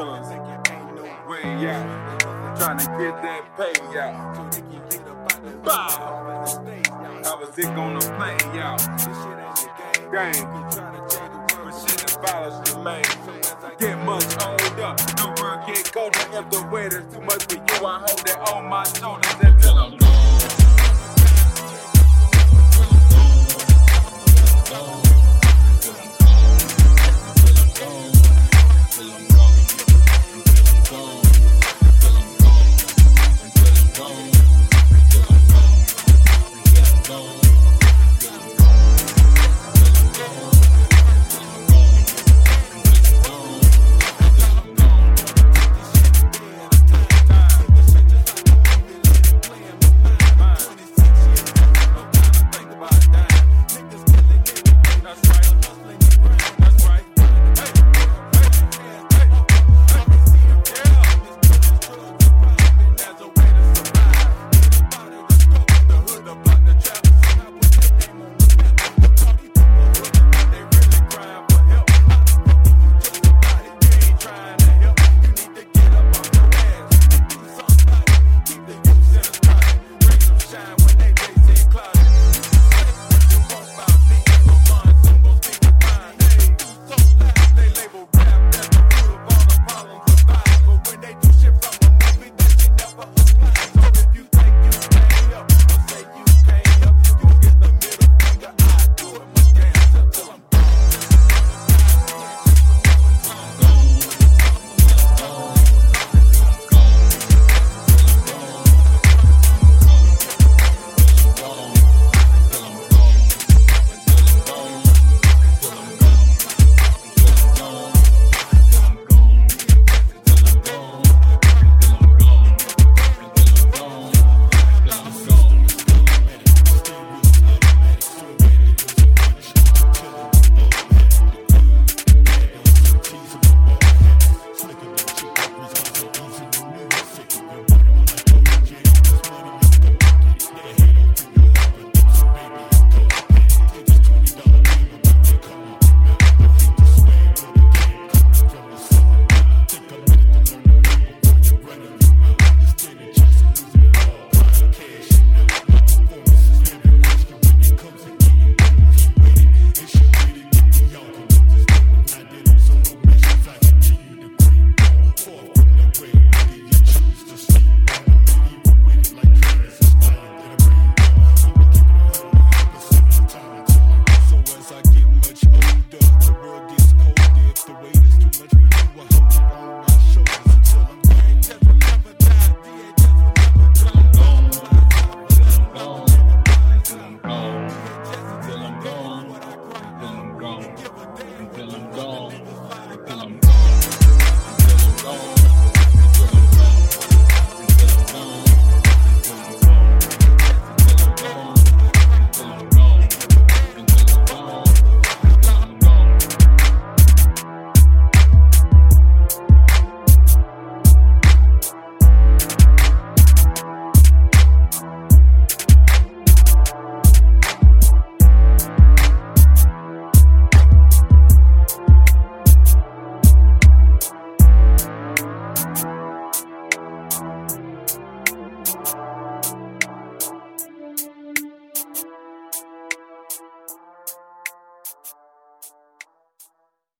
feelings. Yeah. Trying to get that pay out. Bow. How is it gonna play out? Game. But shit is violence the main. Get much older. The world get colder. If the way is too much for you, I hold it on my shoulders until I'm